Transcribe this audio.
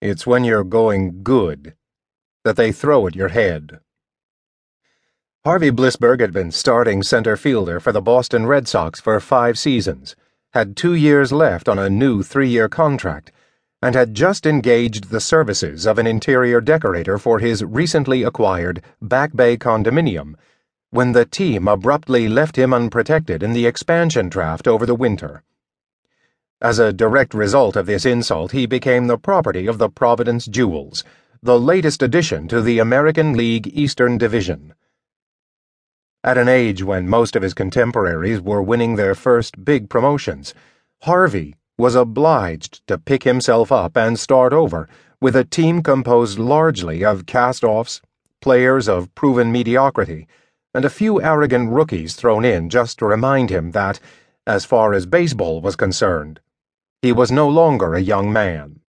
It's when you're going good that they throw at your head. Harvey Blissberg had been starting center fielder for the Boston Red Sox for five seasons, had two years left on a new three year contract, and had just engaged the services of an interior decorator for his recently acquired Back Bay condominium when the team abruptly left him unprotected in the expansion draft over the winter. As a direct result of this insult, he became the property of the Providence Jewels, the latest addition to the American League Eastern Division. At an age when most of his contemporaries were winning their first big promotions, Harvey was obliged to pick himself up and start over with a team composed largely of cast offs, players of proven mediocrity, and a few arrogant rookies thrown in just to remind him that, as far as baseball was concerned, he was no longer a young man.